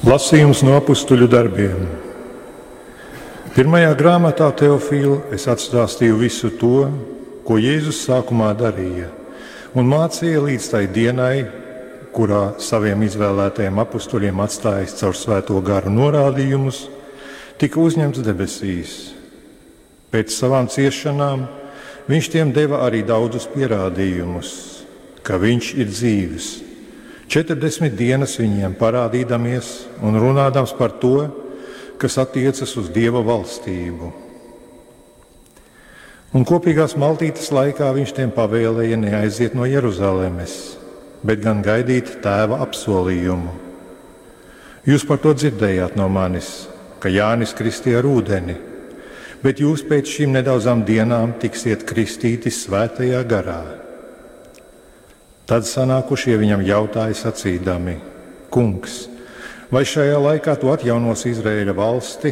Lasījums no apakstuļu darbiem. Pirmajā grāmatā Teofīla es atstāstīju visu to, ko Jēzus sākumā darīja, un mācīja līdz tai dienai, kurā saviem izvēlētajiem apakstuļiem atstājis caur svēto garu norādījumus, tika uzņemts debesīs. Pēc savām ciešanām viņš tiem deva arī daudzus pierādījumus, ka viņš ir dzīves 40 dienas viņiem parādīdamies un runādams par to, kas attiecas uz Dieva valstību. Un kopīgās maltītes laikā viņš tiem pavēlēja neaiziet no Jeruzalemes, bet gan gaidīt tēva apsolījumu. Jūs par to dzirdējāt no manis, ka Jānis kristīja ūdeni, bet jūs pēc šīm nedaudzām dienām tiksiet kristīti svētajā garā. Tad sanākušie viņam jautāja sacīdami: Kungs, vai šajā laikā tu atjaunos Izraēļa valsti?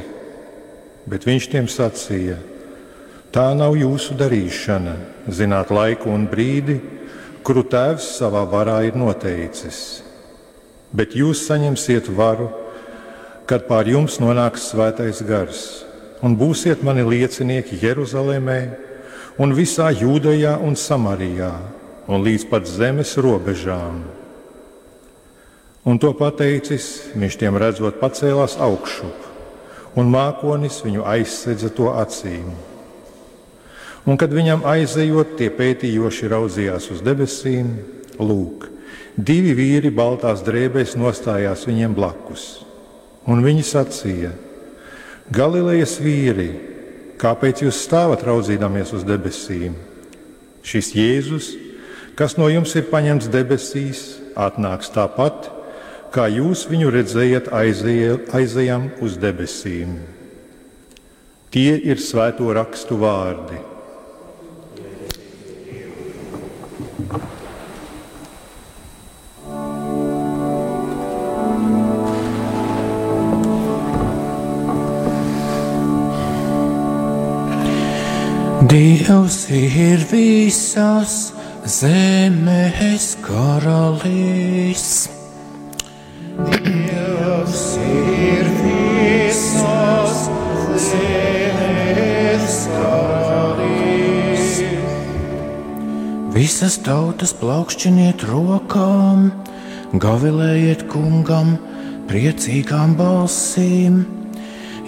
Bet viņš tiem sacīja: Tā nav jūsu darīšana, zināt laiku un brīdi, kuru Tēvs savā varā ir noteicis. Bet jūs saņemsiet varu, kad pār jums nonāks svētais gars, un būsiet mani liecinieki Jeruzalemē un visā Jūdejā un Samarijā un līdz pat zemes robežām. Un to pateicis, viņš tiem redzot, pacēlās augšup, un mākonis viņu aizsedza to acīm. Un, kad viņam aizejot, tie pētījoši raudzījās uz debesīm, lūk, divi vīri baltās drēbēs nostājās viņiem blakus. Un viņi sacīja: Galilejas vīri, kāpēc jūs stāvat raudzīdamies uz debesīm? Šis Jēzus kas no jums ir paņemts debesīs, atnāks tāpat, kā jūs viņu redzējat aizejam uz debesīm. Tie ir svēto rakstu vārdi. Dievs ir visās zemes karalis. Dievs ir visas zemes karalis. Visas tautas plaukšķiniet rokām, gavilējiet kungam, priecīgām balsīm,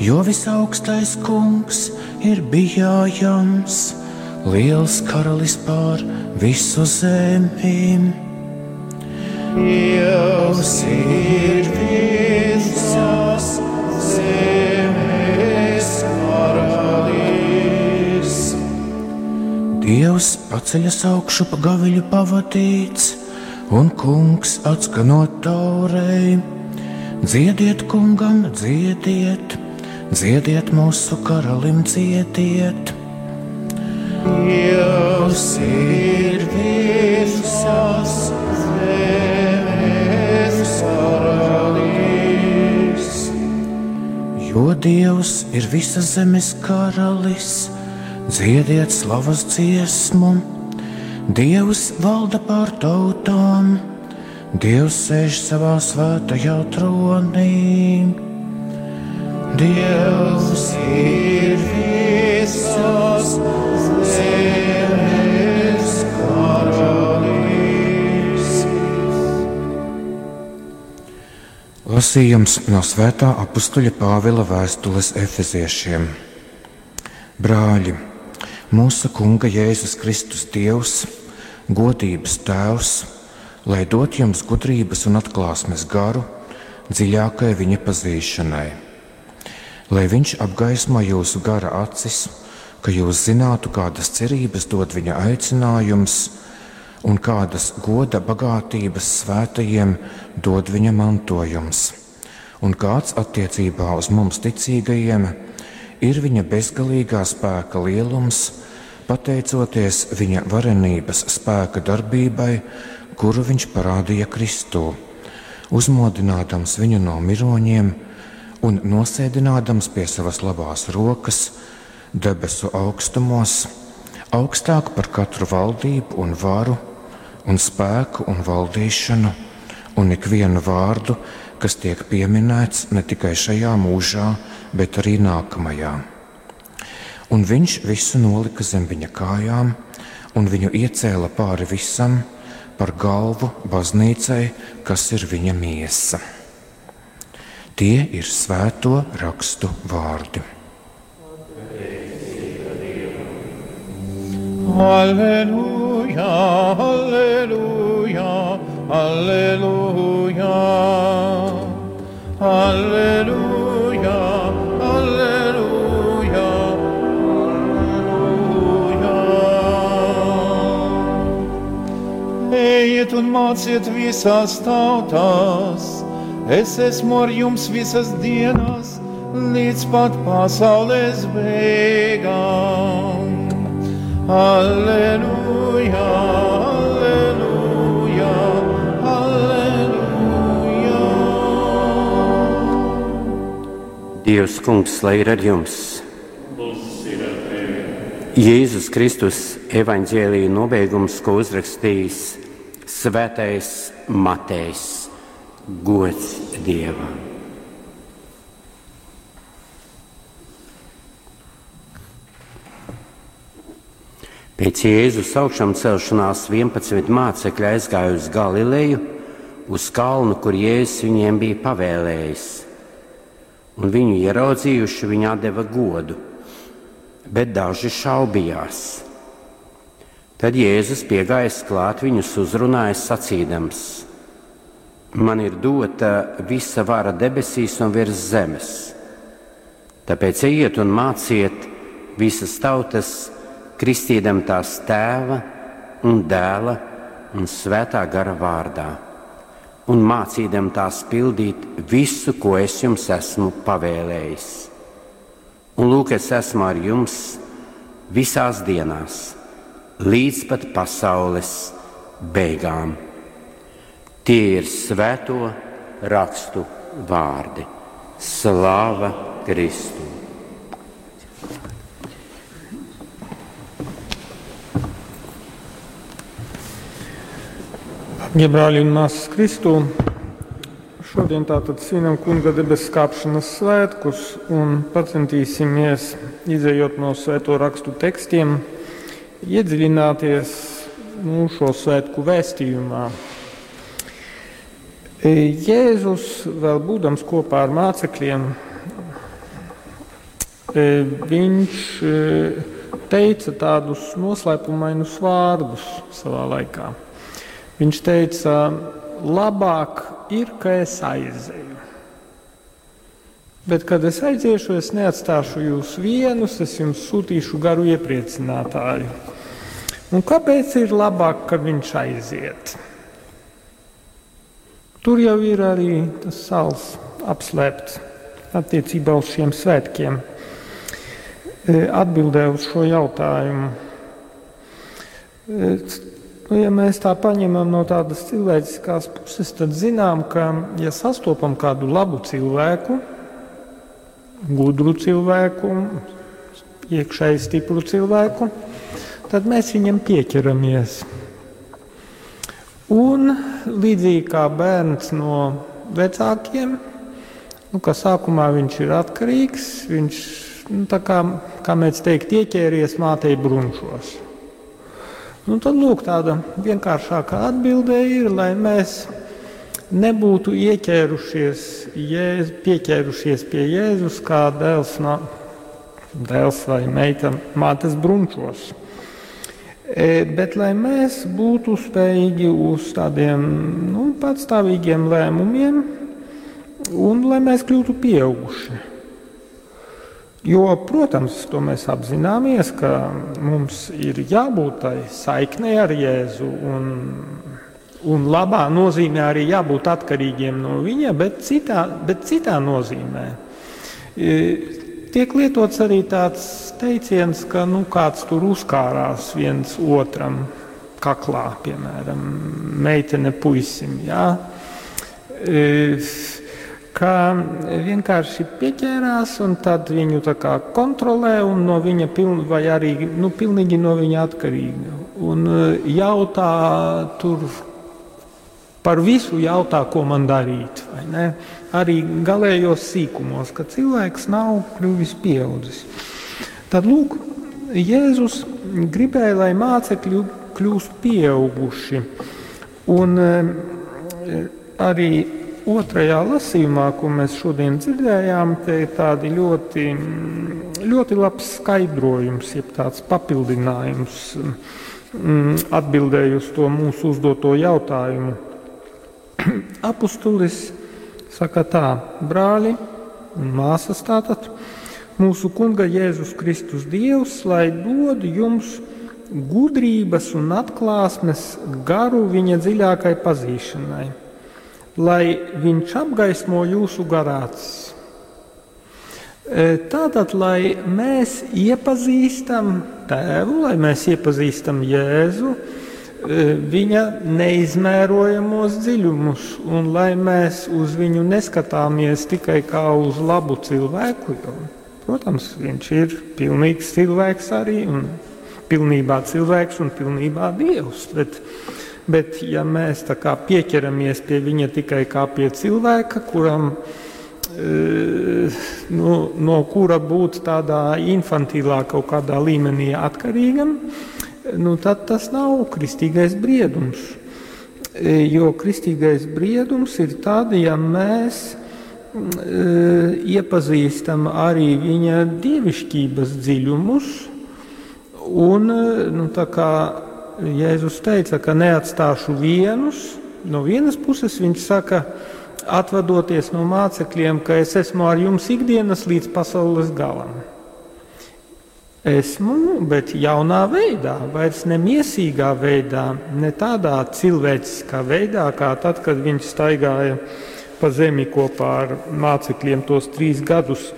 jo visaugstais kungs ir bijājams liels karalis pār visu zemi. Dievs ir visas zemes karalis. Dievs paceļas augšu pa gaviļu pavadīts, un kungs atskanot taurei. Dziediet kungam, dziediet, dziediet mūsu karalim, dziediet! Jo Dievs ir visas zemes karalis, dziediet slavas dziesmu. Dievs valda pār tautām, Dievs sēž savā svētajā tronī. Dievs ir visas zemes Lasījums no Svētā apakstuļa Pāvila vēstules Efeziešiem. Brāļi, mūsu Kunga Jēzus Kristus Dievs, godības Tēvs, lai dot jums gudrības un atklāsmes garu dziļākai viņa pazīšanai, lai viņš apgaismo jūsu gara acis ka jūs zinātu, kādas cerības dod viņa aicinājums un kādas goda bagātības svētajiem dod viņa mantojums, un kāds attiecībā uz mums ticīgajiem ir viņa bezgalīgā spēka lielums, pateicoties viņa varenības spēka darbībai, kuru viņš parādīja Kristū, uzmodinādams viņu no miroņiem un nosēdinādams pie savas labās rokas debesu augstumos, augstāk par katru valdību un varu un spēku un valdīšanu un ikvienu vārdu, kas tiek pieminēts ne tikai šajā mūžā, bet arī nākamajā. Un viņš visu nolika zem viņa kājām un viņu iecēla pāri visam par galvu baznīcai, kas ir viņa miesa. Tie ir svēto rakstu vārdi. Alleluja, alleluja, alleluja, alleluja, alleluja, alleluja. Ejiet un māciet visās tautās, es esmu ar jums visas dienas, līdz pat pasaules beigām. Dievs, kungs, lai ir ar jums! Jēzus Kristus evaņģēlīja nobeigums, ko uzrakstījis Svētais Matejs, gods Dievam. Pēc Jēzus augšām celšanās 11 mācekļi aizgāja uz Galileju, uz kalnu, kur Jēzus viņiem bija pavēlējis. Un viņu ieraudzījuši, viņi deva godu, bet daži šaubījās. Tad Jēzus piegājis klāt, viņus uzrunājis sacīdams: Man ir dota visa vara debesīs un virs zemes. Tāpēc ejiet un māciet visas tautas kristīdam tās tēva un dēla un svētā gara vārdā, un mācīdam tās pildīt visu, ko es jums esmu pavēlējis. Un lūk, es esmu ar jums visās dienās, līdz pat pasaules beigām. Tie ir svēto rakstu vārdi. Slāva Kristum! Ja brāļi un māsas Kristū, šodien tātad svinam kunga debesu skāpšanas svētkus un pacentīsimies, izējot no svēto rakstu tekstiem, iedziļināties nu, šo svētku vēstījumā. E, Jēzus, vēl būdams kopā ar mācekļiem, e, viņš e, teica tādus noslēpumainus vārdus savā laikā. Viņš teica, labāk ir, ka es aizēju. Bet, kad es aiziešu, es neatstāšu jūs vienus, es jums sūtīšu garu iepriecinātāju. Un kāpēc ir labāk, ka viņš aiziet? Tur jau ir arī tas sāls apslēpts attiecībā uz šiem svētkiem. E, Atbildē uz šo jautājumu. Nu, ja mēs tā paņemam no tādas cilvēciskās puses, tad zinām, ka, ja sastopam kādu labu cilvēku, gudru cilvēku, iekšēji stipru cilvēku, tad mēs viņam pieķeramies. Un līdzīgi kā bērns no vecākiem, nu, ka sākumā viņš ir atkarīgs, viņš, nu, kā, kā mēs teikt, ieķēries mātei brunčos. Nu, tad lūk, tāda vienkāršākā atbilde ir, lai mēs nebūtu ieķērušies, jēz, pieķērušies pie Jēzus kā dēls, no, dēls vai meita mātes brunčos. E, bet lai mēs būtu spējīgi uz tādiem nu, patstāvīgiem lēmumiem un lai mēs kļūtu pieauguši. Jo, protams, to mēs apzināmies, ka mums ir jābūt tai saiknei ar Jēzu. Un, un labā nozīmē arī jābūt atkarīgiem no viņa, bet citā, bet citā nozīmē. E, tiek lietots arī tāds teiciens, ka nu, kāds tur uzkārās viens otram kaklā, piemēram, meitene puisim. Jā. E, ka vienkārši pieķērās un tad viņu kontrolē un no viņa piln, vai arī nu, pilnīgi no viņa atkarīga. Un eh, jautā tur par visu, jautā, ko man darīt. arī galējos sīkumos, ka cilvēks nav kļuvis pieaudzis. Tad lūk, Jēzus gribēja, lai mācekļi kļūst pieauguši. Un arī otrajā lasījumā, ko mēs šodien dzirdējām, te ir tādi ļoti, ļoti labs skaidrojums, jeb tāds papildinājums mm, atbildēju uz to mūsu uzdoto jautājumu. Apustulis saka tā, brāļi un māsas tātad mūsu Kunga Jēzus Kristus Dievs, lai dod jums gudrības un atklāsmes garu viņa dziļākai pazīšanai, lai viņš apgaismo jūsu garācis. E, tātad, lai mēs iepazīstam Tēvu, lai mēs iepazīstam Jēzu, e, viņa neizmērojamos dziļumus, un lai mēs uz viņu neskatāmies tikai kā uz labu cilvēku, jo Protams, viņš ir pilnīgs cilvēks arī, un pilnībā cilvēks un pilnībā dievs. Bet, bet ja mēs pieķeramies pie viņa tikai kā pie cilvēka, kuram, e, nu, no kura būt tādā infantīlā kaut kādā līmenī atkarīgam, nu, tad tas nav kristīgais briedums. E, jo kristīgais briedums ir tad, ja mēs iepazīstam arī viņa dievišķības dziļumus. Un, nu, kā Jēzus teica, ka neatstāšu vienus, no vienas puses viņš saka, atvadoties no mācekļiem, ka es esmu ar jums ikdienas līdz pasaules galam. Esmu, bet jaunā veidā, vairs ne mīsīgā veidā, ne tādā cilvēciskā veidā, kā tad, kad viņš staigāja pa zemi kopā ar mācekļiem tos trīs gadus,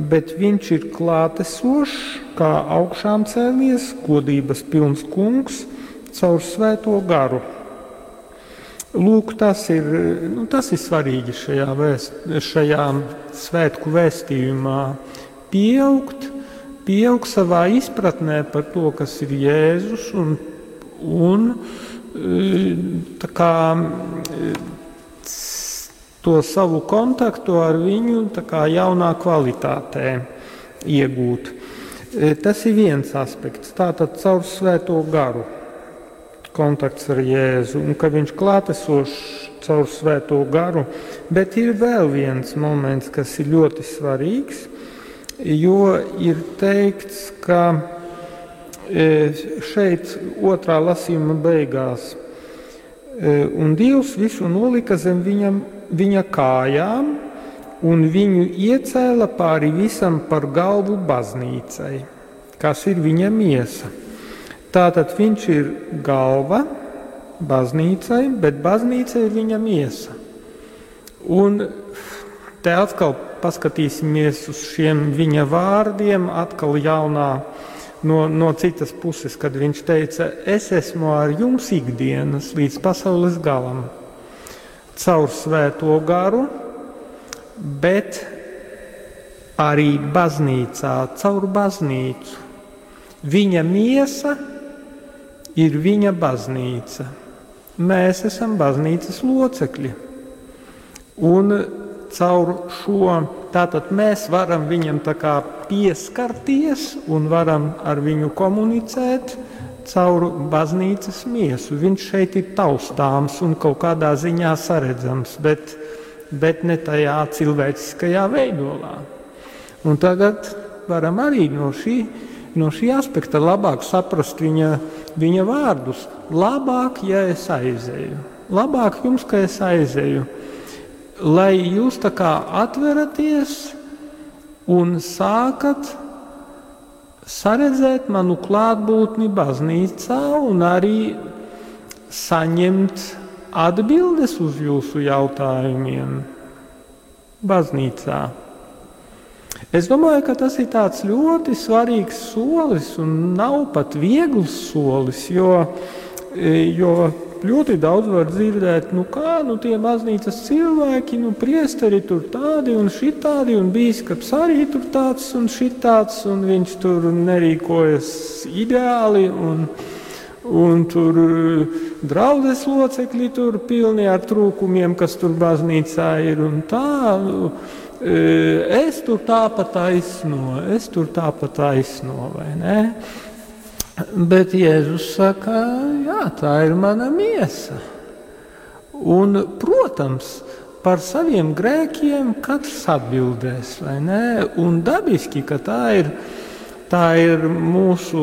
bet viņš ir klātesošs, kā augšām cēlies, godības pilns kungs caur svēto garu. Lūk, tas ir, nu, tas ir svarīgi šajā, vēst, šajā svētku vēstījumā. Pieaugt, pieaugt savā izpratnē par to, kas ir Jēzus, un, un tā kā to savu kontaktu ar viņu jaunā kvalitātē iegūt. E, tas ir viens aspekts. Tātad caur svēto garu kontakts ar Jēzu un ka viņš klātesošs caur svēto garu. Bet ir vēl viens moments, kas ir ļoti svarīgs, jo ir teikts, ka e, šeit otrā lasījuma beigās e, un Dievs visu nolika zem viņam viņa kājām un viņu iecēla pāri visam par galvu baznīcai, kas ir viņa miesa. Tātad viņš ir galva baznīcai, bet baznīca ir viņa miesa. Un te atkal paskatīsimies uz šiem viņa vārdiem, atkal jaunā no, no citas puses, kad viņš teica, es esmu ar jums ikdienas līdz pasaules galam caur svēto garu, bet arī baznīcā, caur baznīcu. Viņa miesa ir viņa baznīca. Mēs esam baznīcas locekļi. Un caur šo tātad mēs varam viņam pieskarties un varam ar viņu komunicēt caur baznīcas miesu. Viņš šeit ir taustāms un kaut kādā ziņā saredzams, bet, bet ne tajā cilvēciskajā veidolā. Un tagad varam arī no šī, no šī aspekta labāk saprast viņa, viņa vārdus. Labāk, ja es aizēju, labāk jums, ka es aizēju, lai jūs tā kā atveraties un sākat saredzēt manu klātbūtni baznīcā un arī saņemt atbildes uz jūsu jautājumiem baznīcā. Es domāju, ka tas ir ļoti svarīgs solis un nav pat viegls solis, jo, jo ļoti daudz var dzirdēt, nu kā nu, tie baznīcas cilvēki, nu, priesteri tur tādi un šitādi, un bīskaps arī tur tāds un šitāds, un viņš tur nerīkojas ideāli. Un, Un tur draudzes locekļi tur pilni ar trūkumiem, kas tur baznīcā ir un tā. Es tur tāpat taisno, es tur tāpat taisno, vai ne? Bet Jēzus saka, jā, tā ir mana miesa. Un, protams, par saviem grēkiem katrs atbildēs, vai ne? Un dabiski, ka tā ir Tā ir mūsu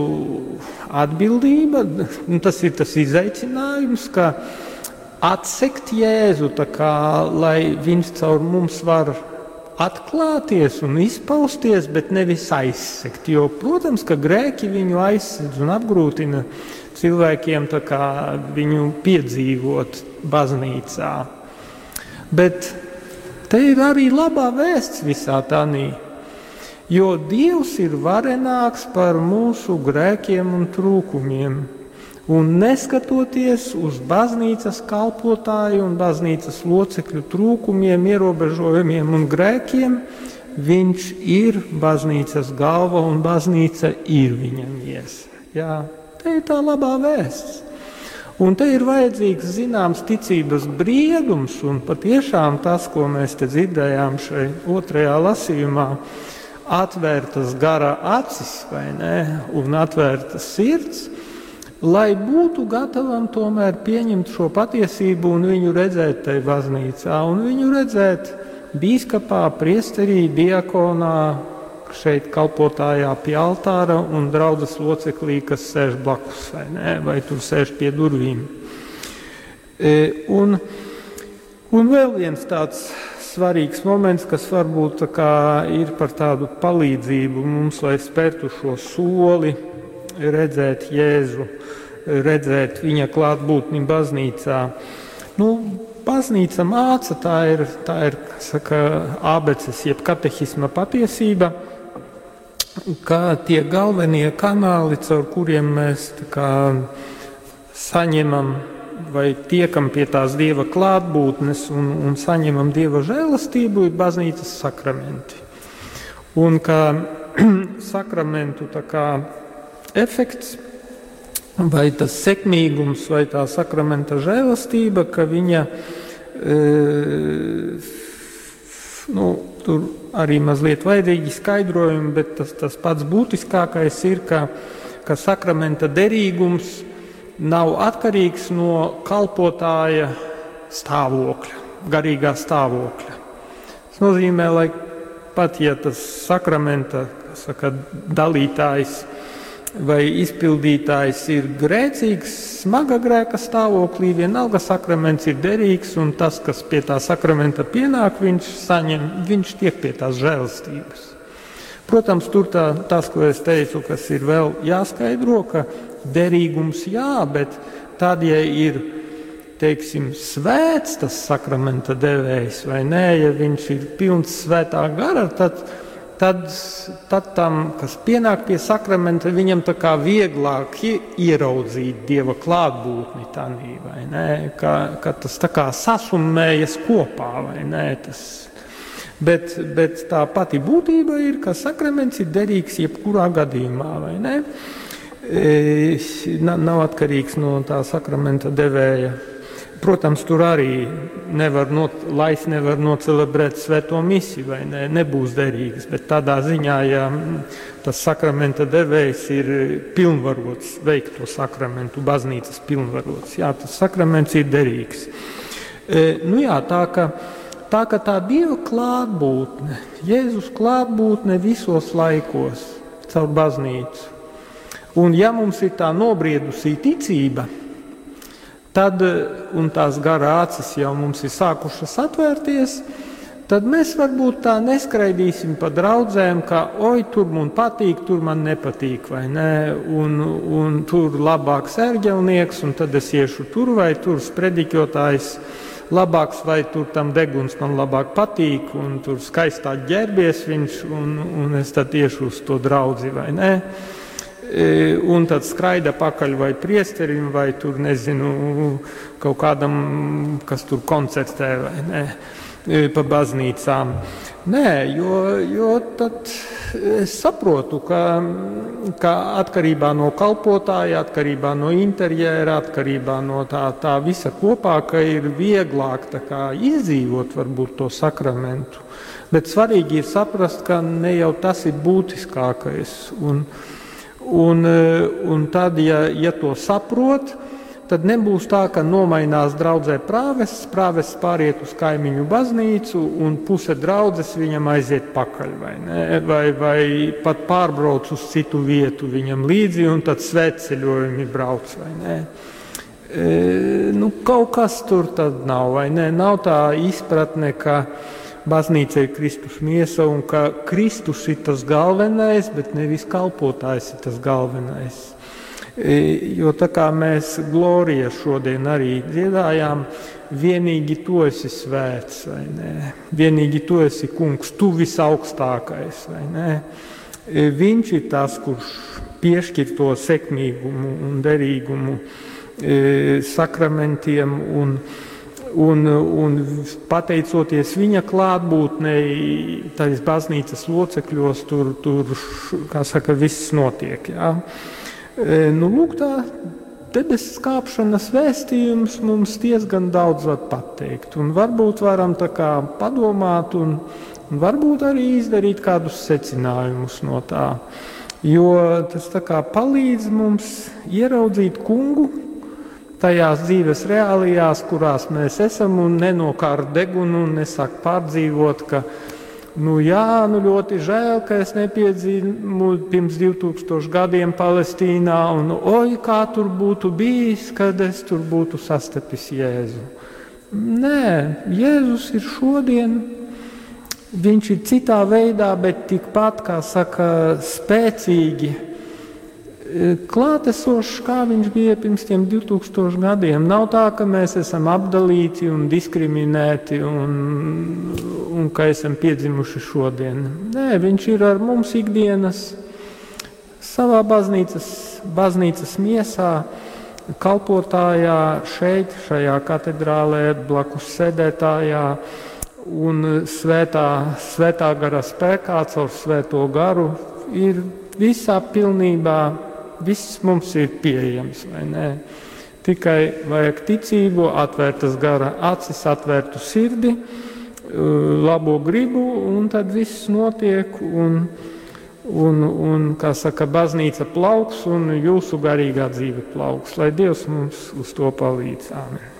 atbildība, tas ir tas izaicinājums, ka atsekt Jēzu, kā, lai viņš caur mums var atklāties un izpausties, bet nevis aizsegt. Jo, protams, ka grēki viņu aizsedz un apgrūtina cilvēkiem viņu piedzīvot baznīcā. Bet te ir arī labā vēsts visā tā nīcā jo Dievs ir varenāks par mūsu grēkiem un trūkumiem. Un neskatoties uz baznīcas kalpotāju un baznīcas locekļu trūkumiem, ierobežojumiem un grēkiem, viņš ir baznīcas galva un baznīca ir viņam iesa. Jā, te ir tā labā vēsts. Un te ir vajadzīgs zināms ticības briedums, un patiešām tas, ko mēs te dzirdējām šajā otrajā lasījumā, atvērtas gara acis ne, un atvērtas sirds, lai būtu gatavam tomēr pieņemt šo patiesību un viņu redzēt tajā baznīcā, un viņu redzēt biskupā, priesterī, diakonā, šeit kalpotājā pie altāra un draudzes loceklī, kas sēž blakus vai, ne, vai tur sēž pie durvīm. E, un, un vēl viens tāds svarīgs moments, kas varbūt ir par tādu palīdzību mums, lai spērtu šo soli, redzēt Jēzu, redzēt viņa klātbūtni baznīcā. Nu, baznīca māca, tā ir, tā ir saka, abeces, jeb katehisma patiesība, kā tie galvenie kanāli, caur kuriem mēs kā, saņemam vai tiekam pie tās dieva klātbūtnes un, un saņemam dieva žēlastību, ir baznīcas sakramenti. Un kā sakramentu kā, efekts, vai tas sekmīgums, vai tā sakramenta žēlastība, ka viņa e, nu, tur arī mazliet vajadzīgi skaidrojumi, bet tas, tas pats būtiskākais ir, ka, ka sakramenta derīgums nav atkarīgs no kalpotāja stāvokļa, garīgā stāvokļa. Tas nozīmē, lai pat ja tas sakramenta saka, dalītājs vai izpildītājs ir grēcīgs, smaga grēka stāvoklī, vienalga sakraments ir derīgs, un tas, kas pie tā sakramenta pienāk, viņš saņem, viņš tiek pie tās žēlstības. Protams, tur tā, tas, ko es teicu, kas ir vēl jāskaidro, ka derīgums jā, bet tad, ja ir teiksim, svēts tas sakramenta devējs vai nē, ja viņš ir pilns svētā gara, tad, tad, tad tam, kas pienāk pie sakramenta, viņam tā kā vieglāk ieraudzīt dieva klātbūtni tādā, vai ne? Ka, ka tas tā kā sasummējas kopā, vai ne? Tas, Bet, bet tā pati būtība ir, ka sakraments ir derīgs jebkurā gadījumā, vai ne? nav atkarīgs no tā sakramenta devēja. Protams, tur arī nevar not, lais nevar nocelebrēt svēto misiju, vai ne, nebūs derīgs, bet tādā ziņā, ja tas sakramenta devējs ir pilnvarots veikt to sakramentu, baznīcas pilnvarots, jā, tas sakraments ir derīgs. E, nu jā, tā ka, tā ka tā Dieva klātbūtne, Jēzus klātbūtne visos laikos caur baznīcu, Un ja mums ir tā nobriedusī ticība, tad, un tās garā acis jau mums ir sākušas atvērties, tad mēs varbūt tā neskraidīsim pa draudzēm, ka oi, tur man patīk, tur man nepatīk, vai ne, un, un tur labāks ērģelnieks, un tad es iešu tur vai tur sprediķotājs labāks, vai tur tam deguns man labāk patīk, un tur skaistāk ģērbies viņš, un, un es tad iešu uz to draudzi, vai ne. E, un tad skraida pakaļ vai priesterim, vai tur nezinu, kaut kādam, kas tur koncertē vai ne. e, pa baznīcām. Nē, jo, jo tad es saprotu, ka, ka atkarībā no kalpotāja, atkarībā no interjera, atkarībā no tā, tā visa kopā, ka ir vieglāk kā, izdzīvot varbūt to sakramentu. Bet svarīgi ir saprast, ka ne jau tas ir būtiskākais. Un, un, un tad, ja, ja to saprot, tad nebūs tā, ka nomainās draudzē prāvests, prāvests pāriet uz kaimiņu baznīcu un puse draudzes viņam aiziet pakaļ, vai, ne? vai, vai pat pārbrauc uz citu vietu viņam līdzi un tad svētceļojumi brauc, vai ne? E, nu, kaut kas tur tad nav, vai ne? Nav tā izpratne, ka baznīca ir Kristus miesa un ka Kristus ir tas galvenais, bet nevis kalpotājs ir tas galvenais. E, jo tā kā mēs Glorija šodien arī dziedājām, vienīgi tu esi svēts, vai ne? Vienīgi tu esi kungs, tu visaugstākais, vai ne? E, viņš ir tas, kurš piešķir to sekmīgumu un derīgumu e, sakramentiem un, un, un pateicoties viņa klātbūtnei, tādas baznīcas locekļos, tur, tur kā saka, viss notiek. Ja? E, nu, lūk, tā debesu skāpšanas vēstījums mums diezgan daudz var pateikt. Un varbūt varam padomāt un, un varbūt arī izdarīt kādus secinājumus no tā. Jo tas palīdz mums ieraudzīt kungu tajās dzīves reālijās, kurās mēs esam, un nenokārt degunu un nesāk pārdzīvot, ka Nu, jā, nu ļoti žēl, ka es nepiedzīvoju pirms 2000 gadiem Palestīnā, un oi, kā tur būtu bijis, kad es tur būtu sastapis Jēzu. Nē, Jēzus ir šodien. Viņš ir citā veidā, bet tikpat, kā saka, spēcīgi klātesošs, kā viņš bija pirms tiem 2000 gadiem. Nav tā, ka mēs esam apdalīti un diskriminēti un, un ka esam piedzimuši šodien. Nē, viņš ir ar mums ikdienas, savā baznīcas, baznīcas miesā, kalpotājā, šeit, šajā katedrālē, blakus sēdētājā. Un svētā, svētā gara spēkā, caur svēto garu, ir visā pilnībā viss mums ir pieejams. Tikai vajag ticību, atvērtas gara acis, atvērtu sirdi, labo gribu, un tad viss notiek. Un, un, un kā saka, baznīca plauks, un jūsu garīgā dzīve plauks. Lai Dievs mums uz to palīdz. Amen.